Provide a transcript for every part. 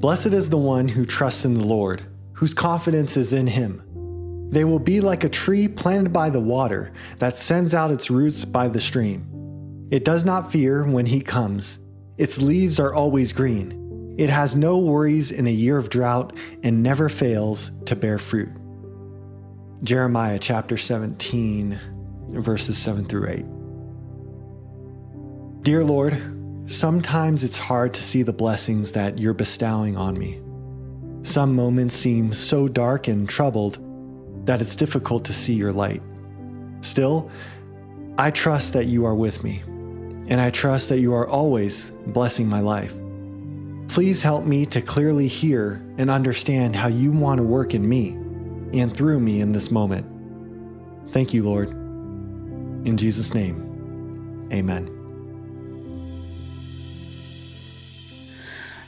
Blessed is the one who trusts in the Lord, whose confidence is in him. They will be like a tree planted by the water that sends out its roots by the stream. It does not fear when heat comes, its leaves are always green. It has no worries in a year of drought and never fails to bear fruit. Jeremiah chapter 17, verses 7 through 8. Dear Lord, sometimes it's hard to see the blessings that you're bestowing on me. Some moments seem so dark and troubled that it's difficult to see your light. Still, I trust that you are with me, and I trust that you are always blessing my life. Please help me to clearly hear and understand how you want to work in me and through me in this moment. Thank you, Lord. In Jesus' name, amen.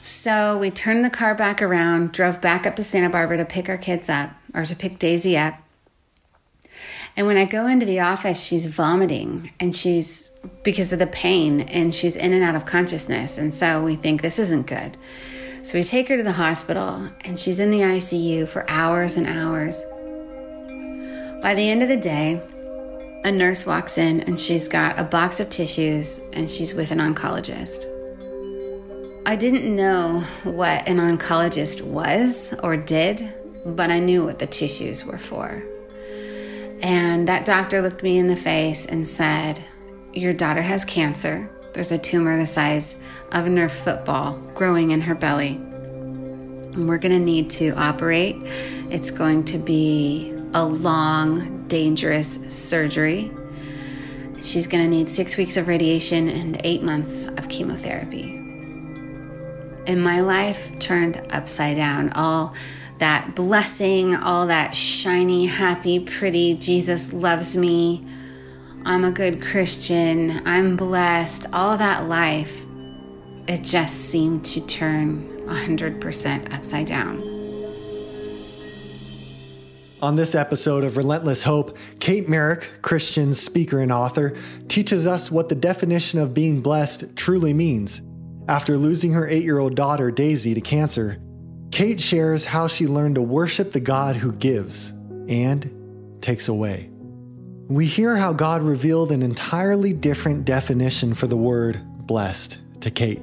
So we turned the car back around, drove back up to Santa Barbara to pick our kids up or to pick Daisy up. And when I go into the office, she's vomiting and she's because of the pain and she's in and out of consciousness. And so we think this isn't good. So we take her to the hospital and she's in the ICU for hours and hours. By the end of the day, a nurse walks in and she's got a box of tissues and she's with an oncologist. I didn't know what an oncologist was or did, but I knew what the tissues were for. And that doctor looked me in the face and said, Your daughter has cancer. There's a tumor the size of a Nerf football growing in her belly. And we're going to need to operate. It's going to be a long, dangerous surgery. She's going to need six weeks of radiation and eight months of chemotherapy and my life turned upside down. All that blessing, all that shiny, happy, pretty, Jesus loves me, I'm a good Christian, I'm blessed, all that life, it just seemed to turn 100% upside down. On this episode of Relentless Hope, Kate Merrick, Christian speaker and author, teaches us what the definition of being blessed truly means after losing her eight year old daughter, Daisy, to cancer, Kate shares how she learned to worship the God who gives and takes away. We hear how God revealed an entirely different definition for the word blessed to Kate.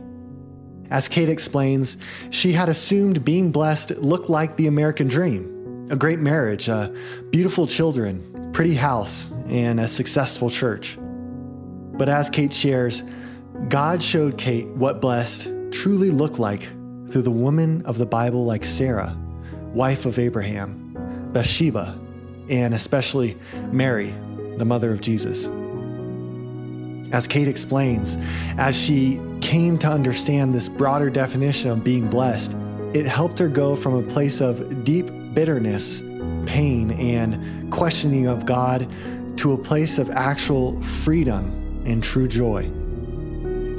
As Kate explains, she had assumed being blessed looked like the American dream a great marriage, a beautiful children, pretty house, and a successful church. But as Kate shares, God showed Kate what blessed truly looked like through the woman of the Bible like Sarah, wife of Abraham, Bathsheba, and especially Mary, the mother of Jesus. As Kate explains, as she came to understand this broader definition of being blessed, it helped her go from a place of deep bitterness, pain, and questioning of God to a place of actual freedom and true joy.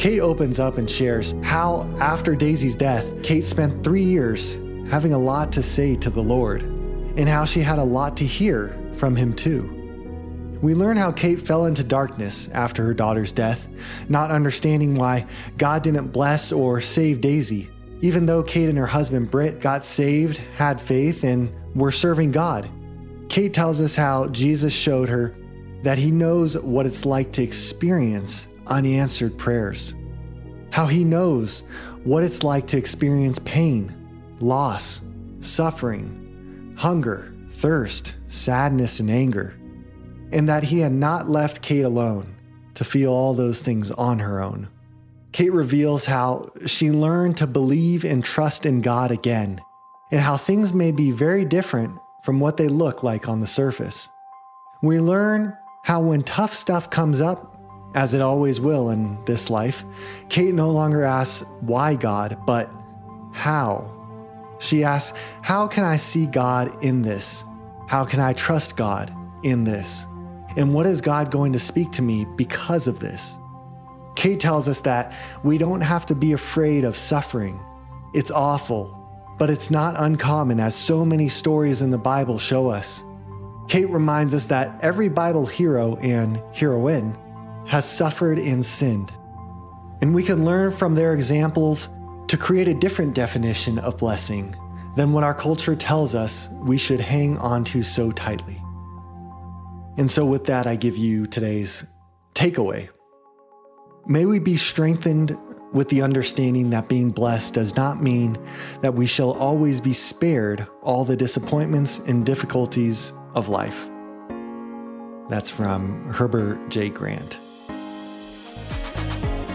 Kate opens up and shares how, after Daisy's death, Kate spent three years having a lot to say to the Lord, and how she had a lot to hear from Him too. We learn how Kate fell into darkness after her daughter's death, not understanding why God didn't bless or save Daisy, even though Kate and her husband Britt got saved, had faith, and were serving God. Kate tells us how Jesus showed her that He knows what it's like to experience unanswered prayers. How He knows what it's like to experience pain, loss, suffering, hunger, thirst, sadness, and anger. And that He had not left Kate alone to feel all those things on her own. Kate reveals how she learned to believe and trust in God again, and how things may be very different from what they look like on the surface. We learn how when tough stuff comes up, as it always will in this life, Kate no longer asks, Why God, but how? She asks, How can I see God in this? How can I trust God in this? And what is God going to speak to me because of this? Kate tells us that we don't have to be afraid of suffering. It's awful, but it's not uncommon as so many stories in the Bible show us. Kate reminds us that every Bible hero and heroine has suffered and sinned. And we can learn from their examples to create a different definition of blessing than what our culture tells us we should hang onto so tightly. And so, with that, I give you today's takeaway. May we be strengthened with the understanding that being blessed does not mean that we shall always be spared all the disappointments and difficulties of life. That's from Heber J. Grant.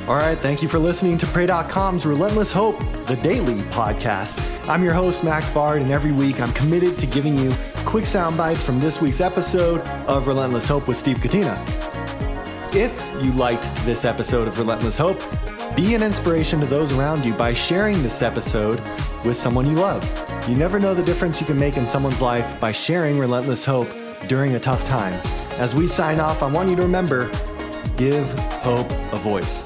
All right, thank you for listening to Pray.com's Relentless Hope, the daily podcast. I'm your host, Max Bard, and every week I'm committed to giving you quick sound bites from this week's episode of Relentless Hope with Steve Gatena. If you liked this episode of Relentless Hope, be an inspiration to those around you by sharing this episode with someone you love. You never know the difference you can make in someone's life by sharing Relentless Hope during a tough time. As we sign off, I want you to remember give hope a voice.